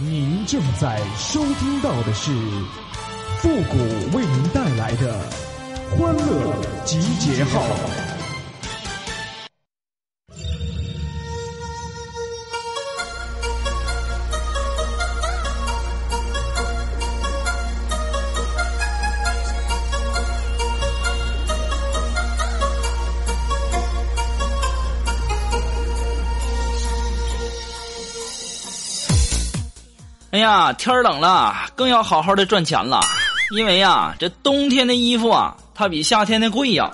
您正在收听到的是复古为您带来的欢乐集结号。哎呀，天冷了，更要好好的赚钱了，因为呀，这冬天的衣服啊，它比夏天的贵呀。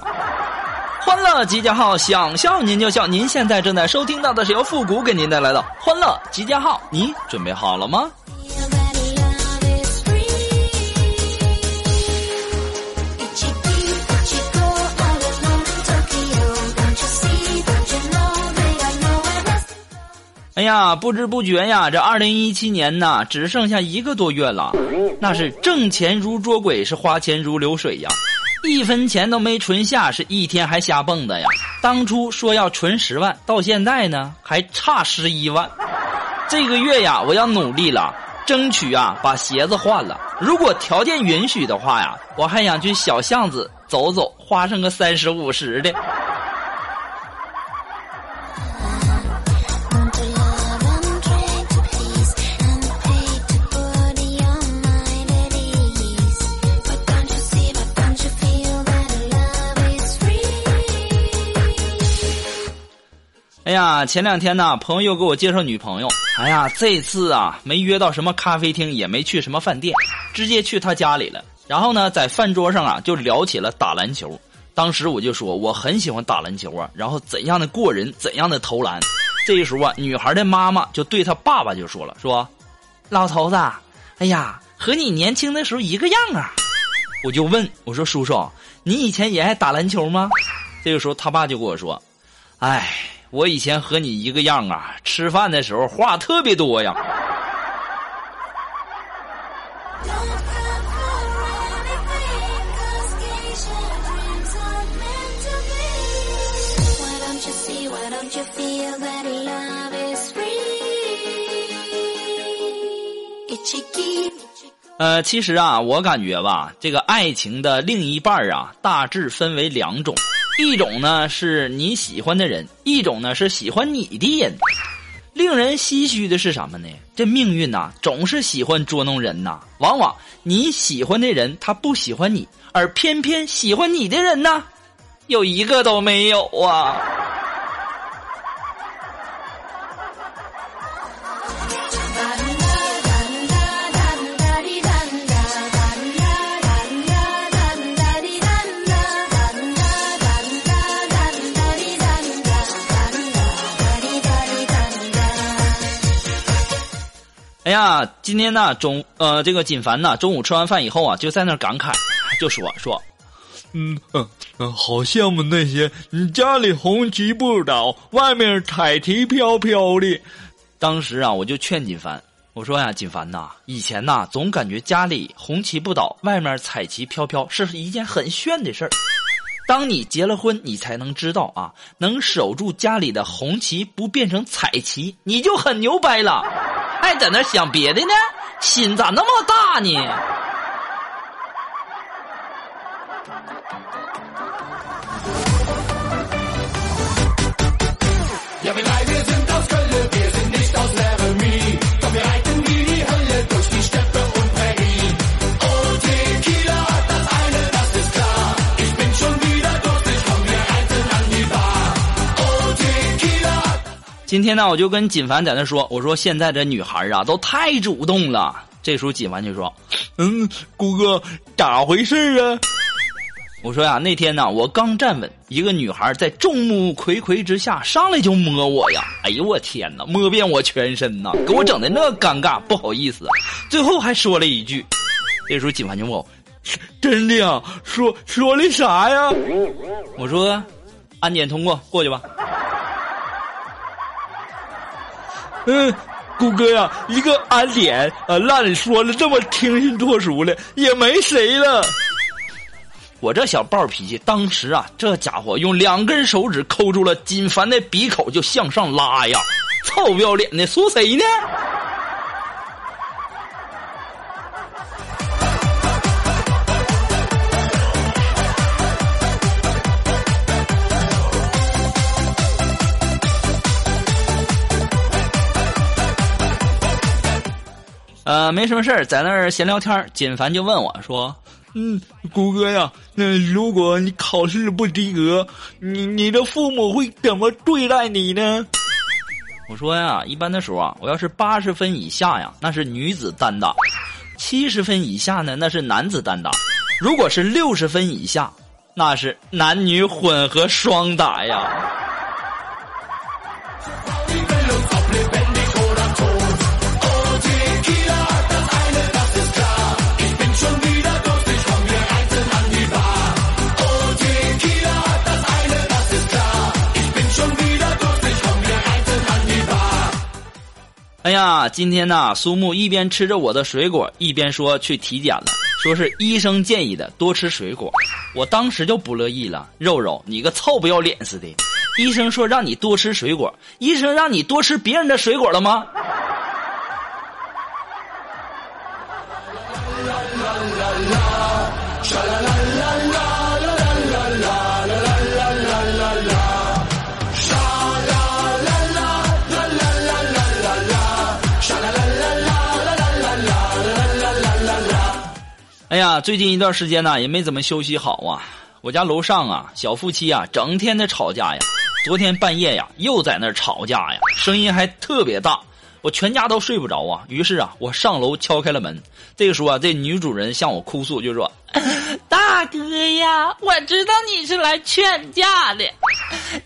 欢乐集结号，想笑您就笑。您现在正在收听到的是由复古给您带来的欢乐集结号，你准备好了吗？哎呀，不知不觉呀，这二零一七年呐，只剩下一个多月了。那是挣钱如捉鬼，是花钱如流水呀，一分钱都没存下，是一天还瞎蹦跶呀。当初说要存十万，到现在呢还差十一万。这个月呀，我要努力了，争取啊把鞋子换了。如果条件允许的话呀，我还想去小巷子走走，花上个三十五十的。啊，前两天呢，朋友给我介绍女朋友。哎呀，这次啊，没约到什么咖啡厅，也没去什么饭店，直接去他家里了。然后呢，在饭桌上啊，就聊起了打篮球。当时我就说我很喜欢打篮球啊，然后怎样的过人，怎样的投篮。这时候啊，女孩的妈妈就对他爸爸就说了，说：“老头子，哎呀，和你年轻的时候一个样啊。”我就问我说：“叔叔，你以前也爱打篮球吗？”这个时候他爸就跟我说：“哎。”我以前和你一个样啊，吃饭的时候话特别多呀。呃，其实啊，我感觉吧，这个爱情的另一半啊，大致分为两种。一种呢是你喜欢的人，一种呢是喜欢你的人。令人唏嘘的是什么呢？这命运呐，总是喜欢捉弄人呐。往往你喜欢的人他不喜欢你，而偏偏喜欢你的人呢，有一个都没有啊。呀，今天呢中呃这个锦凡呢中午吃完饭以后啊就在那感慨，就说说，嗯嗯嗯，好羡慕那些你家里红旗不倒，外面彩旗飘飘的。当时啊我就劝锦凡，我说呀锦凡呐，以前呐总感觉家里红旗不倒，外面彩旗飘飘是一件很炫的事儿。当你结了婚，你才能知道啊，能守住家里的红旗不变成彩旗，你就很牛掰了。还在那想别的呢？心咋那么大呢？今天呢，我就跟锦凡在那说，我说现在这女孩啊，都太主动了。这时候锦凡就说：“嗯，谷哥，咋回事啊？”我说呀，那天呢，我刚站稳，一个女孩在众目睽睽之下上来就摸我呀！哎呦我天哪，摸遍我全身呐，给我整的那尴尬，不好意思。最后还说了一句，这时候锦凡就问我：“真的呀？说说的啥呀？”我说：“安检通过，过去吧。”嗯，谷歌呀，一个安脸啊，烂说的这么清新脱俗的，也没谁了。我这小暴脾气，当时啊，这家伙用两根手指抠住了金凡的鼻口，就向上拉呀！臭不要脸的，说谁呢？呃，没什么事儿，在那儿闲聊天。锦凡就问我说：“嗯，谷歌呀，那如果你考试不及格，你你的父母会怎么对待你呢？”我说呀，一般的时候啊，我要是八十分以下呀，那是女子单打；七十分以下呢，那是男子单打；如果是六十分以下，那是男女混合双打呀。今天呐，苏木一边吃着我的水果，一边说去体检了，说是医生建议的多吃水果。我当时就不乐意了，肉肉，你个臭不要脸似的！医生说让你多吃水果，医生让你多吃别人的水果了吗？哎呀，最近一段时间呢，也没怎么休息好啊。我家楼上啊，小夫妻啊，整天的吵架呀。昨天半夜呀，又在那吵架呀，声音还特别大，我全家都睡不着啊。于是啊，我上楼敲开了门。这个时候啊，这女主人向我哭诉，就说：“ 大哥呀，我知道你是来劝架的，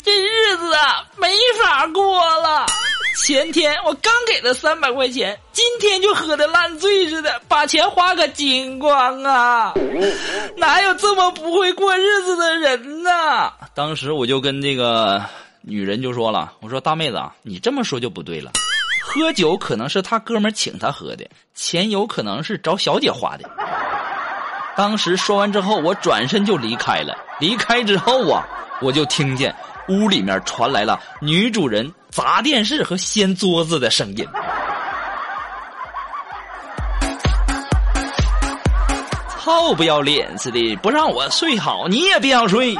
这日子啊，没法过了。”前天我刚给他三百块钱，今天就喝的烂醉似的，把钱花个精光啊！哪有这么不会过日子的人呢？当时我就跟这个女人就说了：“我说大妹子啊，你这么说就不对了。喝酒可能是他哥们请他喝的，钱有可能是找小姐花的。”当时说完之后，我转身就离开了。离开之后啊，我就听见屋里面传来了女主人。砸电视和掀桌子的声音，臭不要脸似的，不让我睡好，你也别想睡。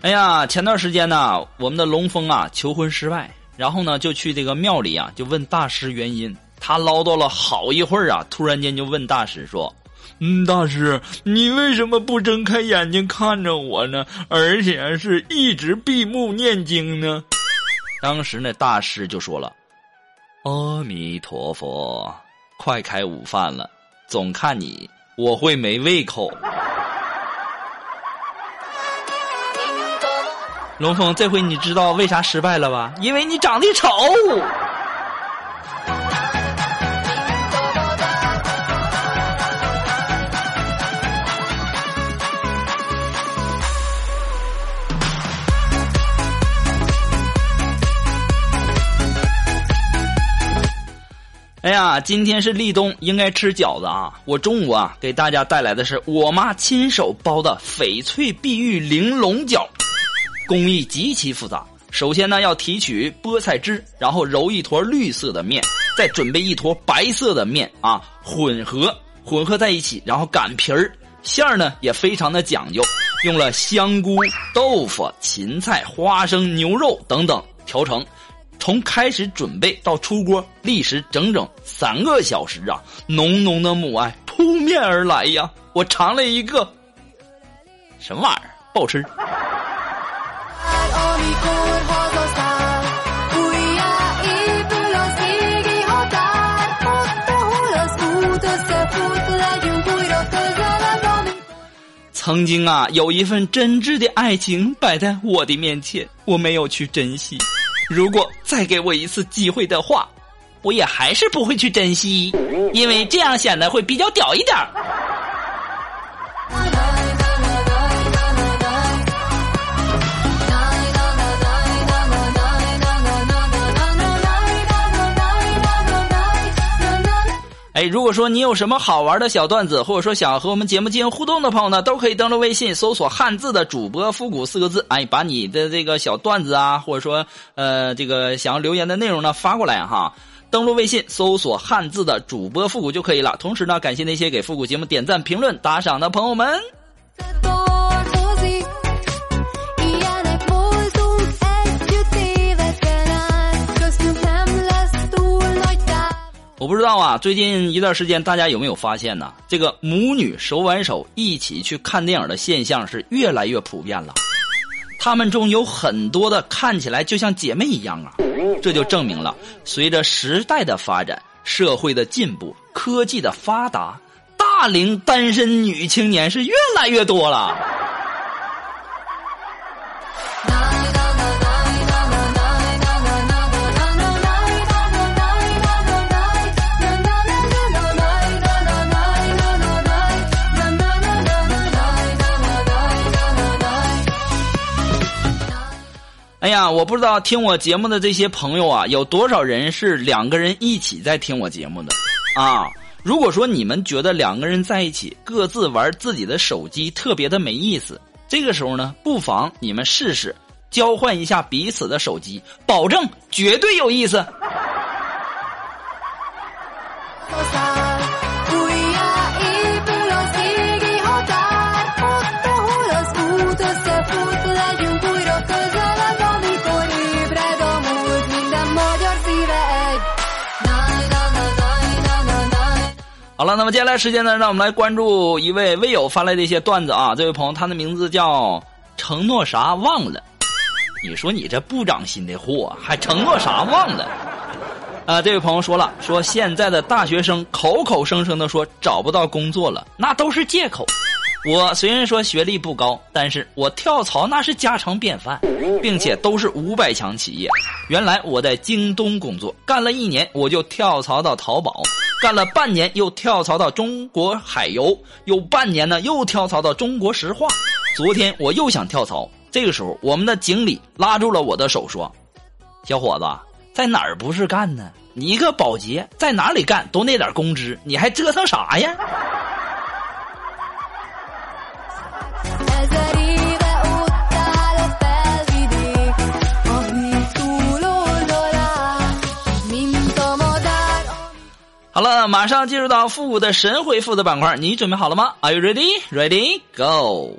哎呀，前段时间呢，我们的龙峰啊求婚失败。然后呢，就去这个庙里啊，就问大师原因。他唠叨了好一会儿啊，突然间就问大师说：“嗯，大师，你为什么不睁开眼睛看着我呢？而且是一直闭目念经呢？”当时那大师就说了：“阿弥陀佛，快开午饭了，总看你我会没胃口。”龙峰，这回你知道为啥失败了吧？因为你长得丑。哎呀，今天是立冬，应该吃饺子啊！我中午啊，给大家带来的是我妈亲手包的翡翠碧玉玲珑饺。工艺极其复杂，首先呢要提取菠菜汁，然后揉一坨绿色的面，再准备一坨白色的面啊，混合混合在一起，然后擀皮儿。馅儿呢也非常的讲究，用了香菇、豆腐、芹菜、花生、牛肉等等调成。从开始准备到出锅，历时整整三个小时啊！浓浓的母爱扑面而来呀！我尝了一个，什么玩意儿？不好吃。曾经啊，有一份真挚的爱情摆在我的面前，我没有去珍惜。如果再给我一次机会的话，我也还是不会去珍惜，因为这样显得会比较屌一点儿。哎，如果说你有什么好玩的小段子，或者说想和我们节目进行互动的朋友呢，都可以登录微信搜索“汉字的主播复古”四个字，哎，把你的这个小段子啊，或者说呃这个想要留言的内容呢发过来哈。登录微信搜索汉字的主播复古就可以了。同时呢，感谢那些给复古节目点赞、评论、打赏的朋友们。我不知道啊，最近一段时间大家有没有发现呢？这个母女手挽手一起去看电影的现象是越来越普遍了。他们中有很多的看起来就像姐妹一样啊，这就证明了随着时代的发展、社会的进步、科技的发达，大龄单身女青年是越来越多了。哎呀，我不知道听我节目的这些朋友啊，有多少人是两个人一起在听我节目的啊？如果说你们觉得两个人在一起各自玩自己的手机特别的没意思，这个时候呢，不妨你们试试交换一下彼此的手机，保证绝对有意思。好了，那么接下来时间呢，让我们来关注一位微友发来的一些段子啊。这位朋友，他的名字叫承诺啥忘了？你说你这不长心的货，还承诺啥忘了？啊，这位朋友说了，说现在的大学生口口声声的说找不到工作了，那都是借口。我虽然说学历不高，但是我跳槽那是家常便饭，并且都是五百强企业。原来我在京东工作，干了一年我就跳槽到淘宝。干了半年，又跳槽到中国海油，又半年呢，又跳槽到中国石化。昨天我又想跳槽，这个时候我们的经理拉住了我的手，说：“小伙子，在哪儿不是干呢？你一个保洁，在哪里干都那点工资，你还折腾啥呀？”好了，马上进入到复古的神回复的板块，你准备好了吗？Are you ready? Ready? Go!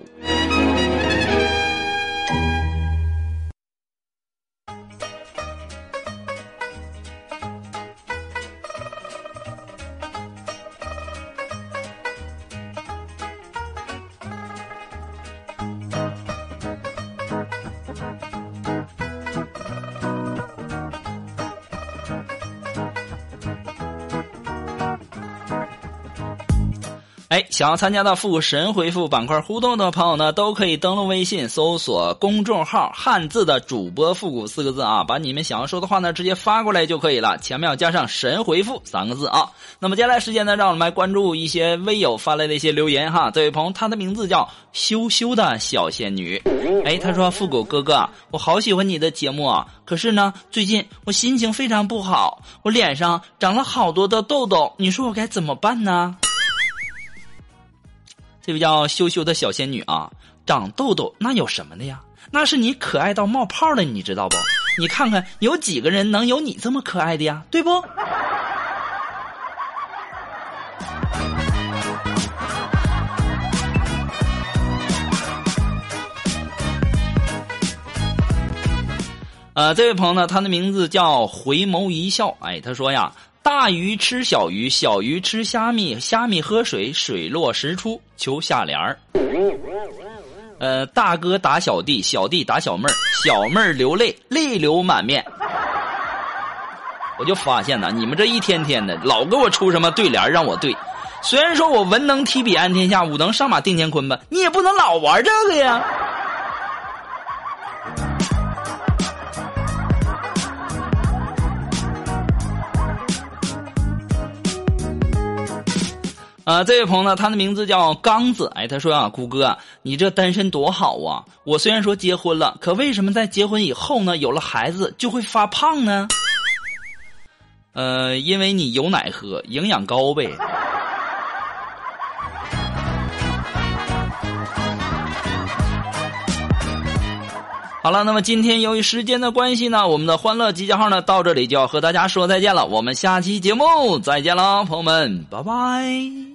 哎，想要参加到复古神回复板块互动的朋友呢，都可以登录微信搜索公众号“汉字的主播复古”四个字啊，把你们想要说的话呢直接发过来就可以了，前面要加上“神回复”三个字啊。那么接下来时间呢，让我们来关注一些微友发来的一些留言哈。这位朋友，他的名字叫羞羞的小仙女，哎，他说：“复古哥哥，我好喜欢你的节目啊，可是呢，最近我心情非常不好，我脸上长了好多的痘痘，你说我该怎么办呢？”这位叫羞羞的小仙女啊，长痘痘那有什么的呀？那是你可爱到冒泡了，你知道不？你看看有几个人能有你这么可爱的呀？对不？呃，这位朋友呢，他的名字叫回眸一笑，哎，他说呀。大鱼吃小鱼，小鱼吃虾米，虾米喝水，水落石出。求下联儿。呃，大哥打小弟，小弟打小妹儿，小妹儿流泪，泪流满面。我就发现呐，你们这一天天的，老给我出什么对联让我对。虽然说我文能提笔安天下，武能上马定乾坤吧，你也不能老玩这个呀。啊，这位朋友呢，他的名字叫刚子。哎，他说啊，谷哥，你这单身多好啊！我虽然说结婚了，可为什么在结婚以后呢，有了孩子就会发胖呢？呃，因为你有奶喝，营养高呗。好了，那么今天由于时间的关系呢，我们的欢乐集结号呢到这里就要和大家说再见了。我们下期节目再见了，朋友们，拜拜。